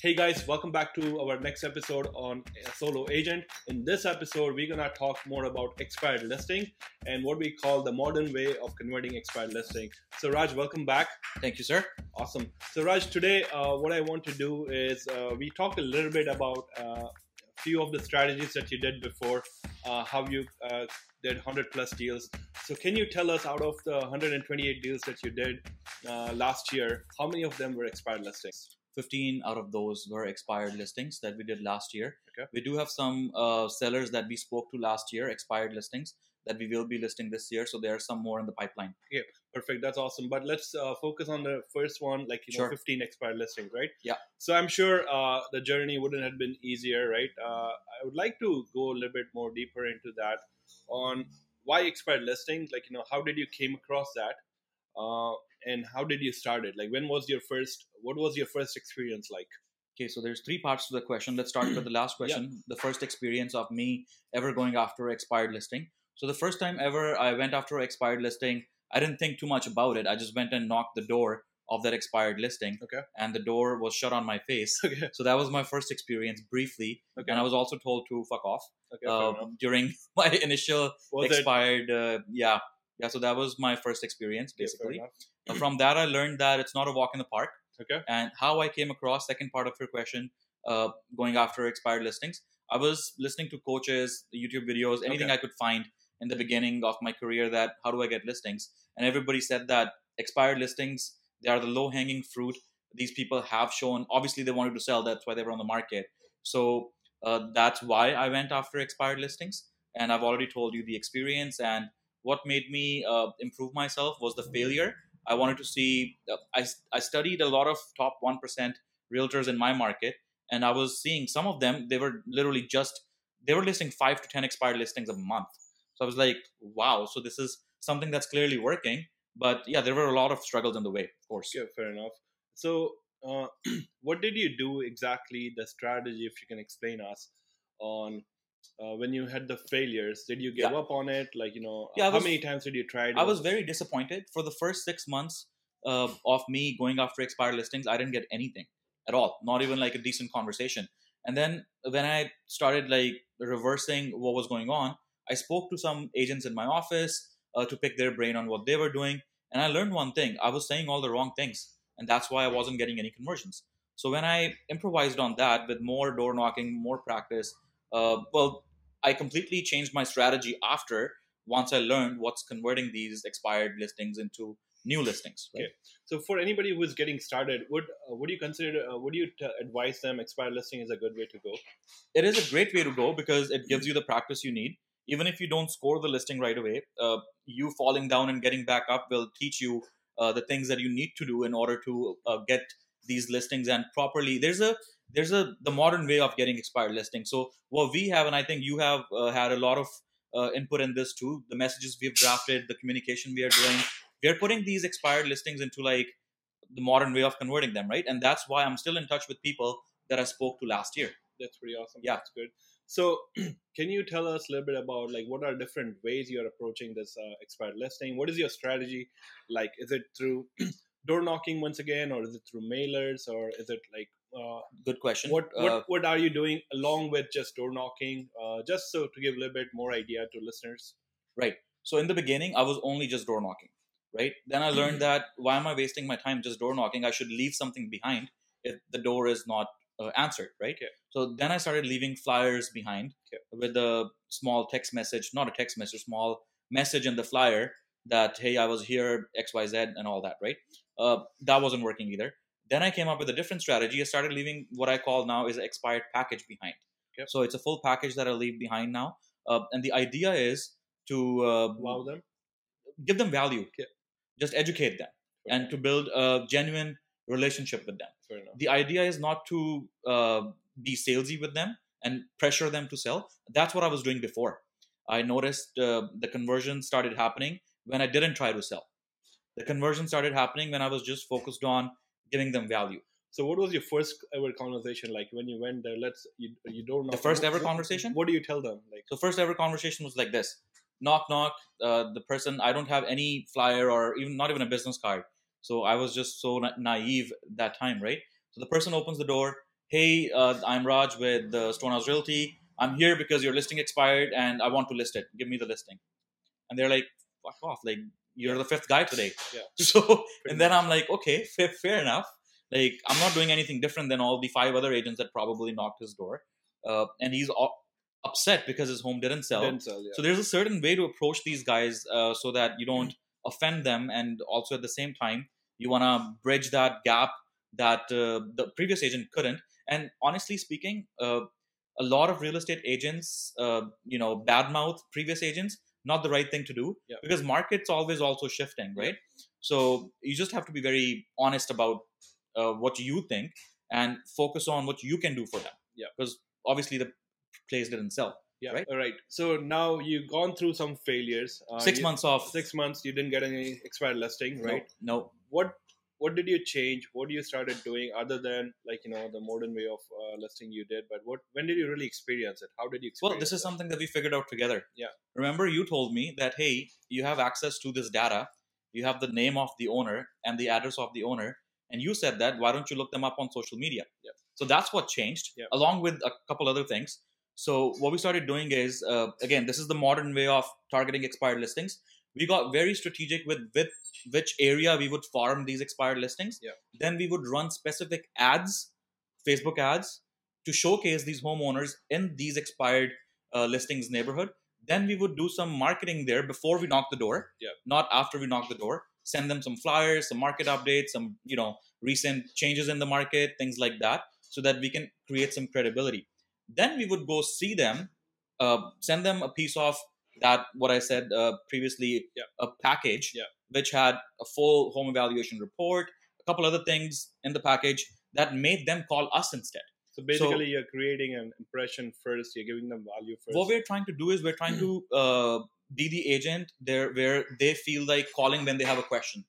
Hey guys, welcome back to our next episode on Solo Agent. In this episode, we're gonna talk more about expired listing and what we call the modern way of converting expired listing. So Raj, welcome back. Thank you, sir. Awesome. So Raj, today uh, what I want to do is uh, we talked a little bit about uh, a few of the strategies that you did before, uh, how you uh, did 100 plus deals. So can you tell us out of the 128 deals that you did uh, last year, how many of them were expired listings? 15 out of those were expired listings that we did last year. Okay. We do have some uh, sellers that we spoke to last year, expired listings that we will be listing this year. So there are some more in the pipeline. Perfect. That's awesome. But let's uh, focus on the first one, like you know, Sure. 15 expired listings, right? Yeah. So I'm sure uh, the journey wouldn't have been easier, right? Uh, I would like to go a little bit more deeper into that on why expired listings. Like you know, how did you came across that, uh, and how did you start it? Like when was your first? What was your first experience like? Okay, so there's three parts to the question. Let's start with the last question. The first experience of me ever going after expired listing. So the first time ever I went after expired listing, I didn't think too much about it. I just went and knocked the door of that expired listing. Okay. And the door was shut on my face. Okay. So that was my first experience briefly. Okay. And I was also told to fuck off Okay. uh, during my initial Was expired uh, yeah yeah so that was my first experience basically. Uh, from that i learned that it's not a walk in the park Okay. and how i came across second part of your question uh, going after expired listings i was listening to coaches youtube videos anything Okay. i could find in the beginning of my career that how do i get listings and everybody said that expired listings they are the low hanging fruit these people have shown obviously they wanted to sell that's why they were on the market so uh, that's why i went after expired listings and i've already told you the experience and what made me uh, improve myself was the failure i wanted to see uh, I, I studied a lot of top 1% realtors in my market and i was seeing some of them they were literally just they were listing 5 to 10 expired listings a month so i was like wow so this is something that's clearly working but yeah there were a lot of struggles in the way of course Yeah, fair enough. So, uh, what did you do exactly? The strategy, if you can explain us on uh, when you had the failures. Did you give Yeah. up on it? Like you know, Yeah, how was- many times did you try it? I was very disappointed for the first six months uh, of me going after expired listings. I didn't get anything at all, not even like a decent conversation. And then when I started like reversing what was going on, I spoke to some agents in my office uh, to pick their brain on what they were doing, and I learned one thing: I was saying all the wrong things, and that's why I wasn't getting any conversions. So when I improvised on that with more door knocking, more practice, uh, well, I completely changed my strategy after once I learned what's converting these expired listings into new listings. Right? Okay. So, for anybody who is getting started, would uh, would you consider? Uh, would you t- advise them expired listing is a good way to go? It is a great way to go because it gives you the practice you need. Even if you don't score the listing right away, uh, you falling down and getting back up will teach you uh, the things that you need to do in order to uh, get these listings and properly. There's a there's a the modern way of getting expired listings. So what we have, and I think you have uh, had a lot of uh, input in this too. The messages we've drafted, the communication we are doing, we are putting these expired listings into like the modern way of converting them, right? And that's why I'm still in touch with people that I spoke to last year. That's pretty awesome. Yeah. that's good. So, can you tell us a little bit about like what are different ways you are approaching this uh, expired listing? What is your strategy? Like, is it through door knocking once again, or is it through mailers, or is it like uh, Good question. what what Uh, what are you doing along with just door knocking? Uh, just so to give a little bit more idea to listeners. Right. So in the beginning, I was only just door knocking, right? Then I learned that why am I wasting my time just door knocking? I should leave something behind if the door is not uh, answered, right? Okay. So then I started leaving flyers behind Okay. with a small text message, not a text message, small message in the flyer that hey, I was here X Y Z and all that, right? Uh, that wasn't working either. Then I came up with a different strategy. I started leaving what I call now is expired package behind. Okay. So it's a full package that I leave behind now, uh, and the idea is to uh, Wow them. give them value Okay. just educate them and to build a genuine relationship with them the idea is not to uh, be salesy with them and pressure them to sell that's what i was doing before i noticed uh, the conversion started happening when i didn't try to sell the conversion started happening when i was just focused on giving them value So, what was your first ever conversation like when you went there? Let's you you don't know The first ever conversation? What do you tell them? Like, So first ever conversation was like this: knock knock. Uh, the person I don't have any flyer or even not even a business card. So I was just so na- naive that time, right? So the person opens the door. "Hey, uh, I'm Raj with uh, Stonehouse Realty. I'm here because your listing expired and I want to list it. Give me the listing." And they're like, "Fuck off! Like you're the fifth guy today." Yeah. So and then I'm like, "Okay, fair, fair enough. Like I'm not doing anything different than all the five other agents that probably knocked his door." Uh, and he's u- upset because his home didn't sell. Didn't sell, yeah. So there's a certain way to approach these guys uh, so that you don't offend them, and also at the same time you want to bridge that gap that uh, the previous agent couldn't. And honestly speaking, uh, a lot of real estate agents, uh, you know, badmouth previous agents. Not the right thing to do Yeah. because market's always also shifting, right? So you just have to be very honest about uh, what you think and focus on what you can do for them. Yeah. Because obviously the place didn't sell. yeah. right? All right. So now you've gone through some failures. Uh, Six you- months off. Six months. You didn't get any expired listing, No, right? No, What What did you change? What do you started doing other than like you know the modern way of uh, listing you did? But what when did you really experience it? How did you experience? Well, this is it? something that we figured out together. Yeah. Remember, you told me that hey, you have access to this data, you have the name of the owner and the address of the owner, and you said that why don't you look them up on social media? Yeah. So that's what changed, Yeah. along with a couple other things. So what we started doing is uh, again, this is the modern way of targeting expired listings. We got very strategic with with which area we would farm these expired listings. Yeah. Then we would run specific ads, Facebook ads, to showcase these homeowners in these expired uh, listings neighborhood. Then we would do some marketing there before we knock the door, Yeah. not after we knock the door. Send them some flyers, some market updates, some you know recent changes in the market, things like that, so that we can create some credibility. Then we would go see them, uh, send them a piece of that what I said uh, previously, Yeah. a package Yeah. which had a full home evaluation report, a couple other things in the package that made them call us instead. So basically, you're creating an impression first. You're giving them value first. What we're trying to do is we're trying to uh, be the agent there where they feel like calling when they have a question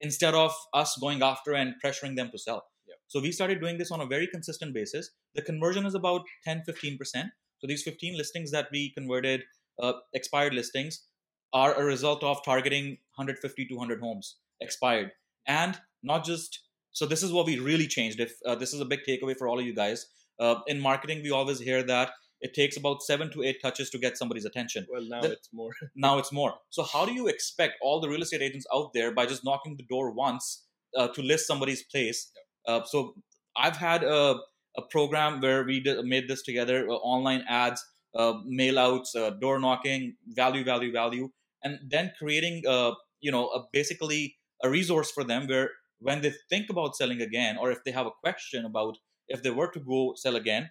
instead of us going after and pressuring them to sell. Yeah. So we started doing this on a very consistent basis. The conversion is about 10 15%. So these 15 listings that we converted, uh, expired listings, are a result of targeting 150 200 homes expired. And not just, so this is what we really changed. If uh, this is a big takeaway for all of you guys, uh, in marketing, we always hear that it takes about seven to eight touches to get somebody's attention. well, now the- it's more. Now it's more. So how do you expect all the real estate agents out there by just knocking the door once uh, to list somebody's place? Uh, so I've had a, a program where we did, made this together: uh, online ads, uh, mail outs, uh, door knocking, value, value, value, and then creating, uh, you know, a, basically a resource for them where when they think about selling again, or if they have a question about if they were to go sell again,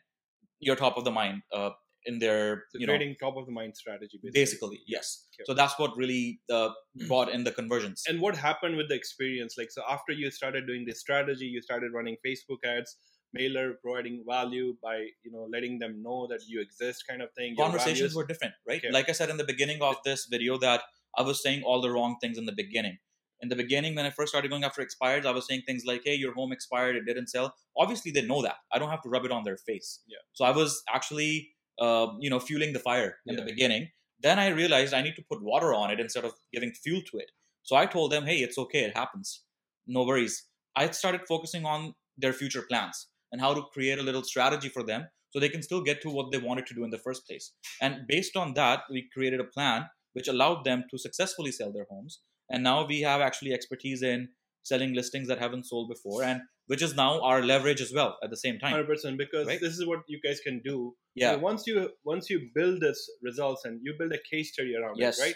you're top of the mind uh, in their, So you know, top of the mind strategy, basically. basically yes Okay. so that's what really uh, brought in the conversions And what happened with the experience? Like, so after you started doing this strategy, you started running Facebook ads, mailer, providing value by you know letting them know that you exist, kind of thing. conversations were different right? Okay. like i said in the beginning of this video that i was saying all the wrong things in the beginning. In the beginning when i first started going after expireds i was saying things like hey your home expired it didn't sell. Obviously they know that. I don't have to rub it on their face. Yeah. so i was actually uh, you know fueling the fire in Yeah. the beginning. Then i realized i need to put water on it instead of giving fuel to it. So i told them hey it's okay it happens. No worries. I started focusing on their future plans and how to create a little strategy for them so they can still get to what they wanted to do in the first place. And based on that, we created a plan which allowed them to successfully sell their homes. And now we have actually expertise in selling listings that haven't sold before, and which is now our leverage as well at the same time. Hundred percent, because Right? this is what you guys can do. Yeah. So once you once you build this results and you build a case study around Yes. it, right?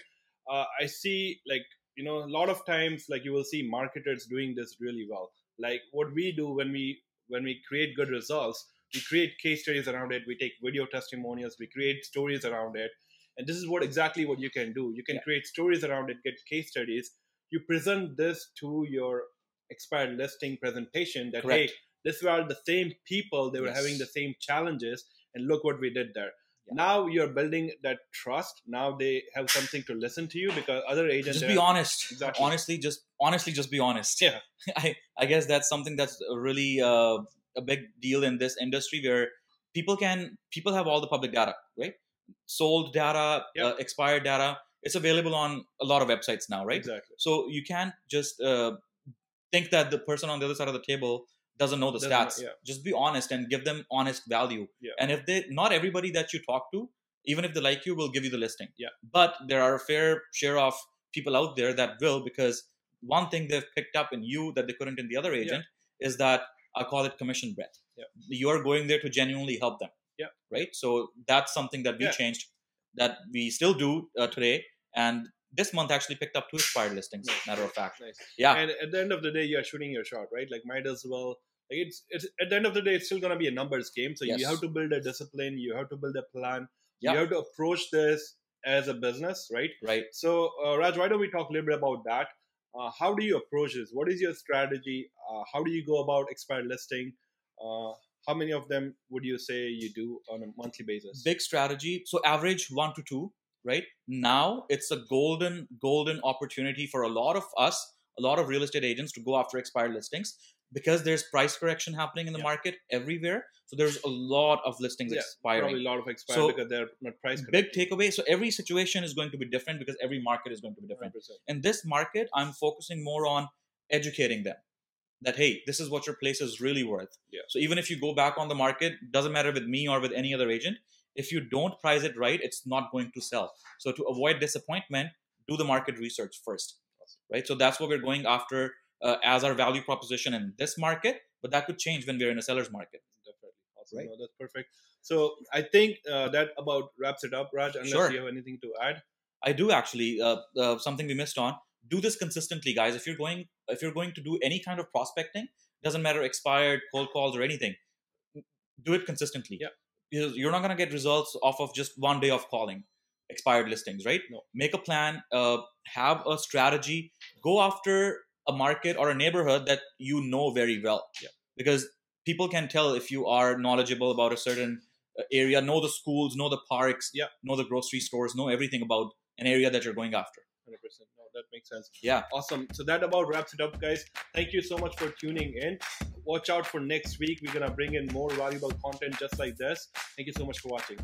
Uh, I see like you know a lot of times like you will see marketers doing this really well. Like what we do when we when we create good results, we create case studies around it. We take video testimonials. We create stories around it. And this is what exactly what you can do. You can Yeah. create stories around it, get case studies. You present this to your expired listing presentation that Correct. hey, this were the same people they were Yes. having the same challenges and look what we did there Yeah. now you're building that trust now they have something to listen to you because other agents just be honest. Exactly. Honestly, just honestly, just be honest. Yeah. I I guess that's something that's really uh, a big deal in this industry where people can people have all the public data, right? Sold data, Yep. uh, expired data. It's available on a lot of websites now, right? exactly So you can't just uh, think that the person on the other side of the table doesn't know the Doesn't know- stats. yeah. Just be honest and give them honest value. Yeah. And if they, not everybody that you talk to, even if they like you, will give you the listing. Yeah. But there are a fair share of people out there that will because one thing they've picked up in you that they couldn't in the other agent is that I call it commission breath. Yeah. You are going there to genuinely help them. Yeah. Right. So that's something that we Yeah. changed that we still do uh, today. And this month actually picked up two expired listings. Nice. Matter of fact. Nice. Yeah. And at the end of the day, you're shooting your shot, right? Like might as well. Like it's it's at the end of the day, it's still gonna be a numbers game. So you have to build a discipline. You have to build a plan. Yeah. You have to approach this as a business, right? Right. So uh, Raj, why don't we talk a little bit about that? Uh, how do you approach this? What is your strategy? Uh, how do you go about expired listing? Uh, how many of them would you say you do on a monthly basis? big strategy so average one to two right now it's a golden golden opportunity for a lot of us a lot of real estate agents to go after expired listings because there's price correction happening in the Yeah. market everywhere so there's a lot of listings Yeah, expiring Probably a lot of expired So, because they're not price big takeaway so every situation is going to be different because every market is going to be different 100%. in this market i'm focusing more on educating them that hey this is what your place is really worth Yeah. so even if you go back on the market doesn't matter with me or with any other agent if you don't price it right it's not going to sell so to avoid disappointment do the market research first right so that's what we're going after uh, as our value proposition in this market but that could change when we're in a seller's market Definitely. Awesome. Right. No, that's perfect. So I think uh, that about wraps it up, Raj. Unless Sure. you have anything to add. I do actually. Uh, uh, something we missed on. Do this consistently, guys. If you're going, if you're going to do any kind of prospecting, doesn't matter expired, cold calls, or anything. Do it consistently. Yeah. Because you're not gonna get results off of just one day of calling expired listings, right? No. Make a plan. Uh, have a strategy. Go after a market or a neighborhood that you know very well. Yeah. Because people can tell if you are knowledgeable about a certain uh, area, know the schools, know the parks, Yeah. know the grocery stores, know everything about an area that you're going after. Hundred percent. No, that makes sense. Yeah. Awesome. So that about wraps it up, guys. Thank you so much for tuning in. Watch out for next week. We're gonna bring in more valuable content just like this. Thank you so much for watching.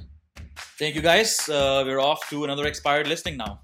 Thank you guys. Uh, we're off to another expired listing now.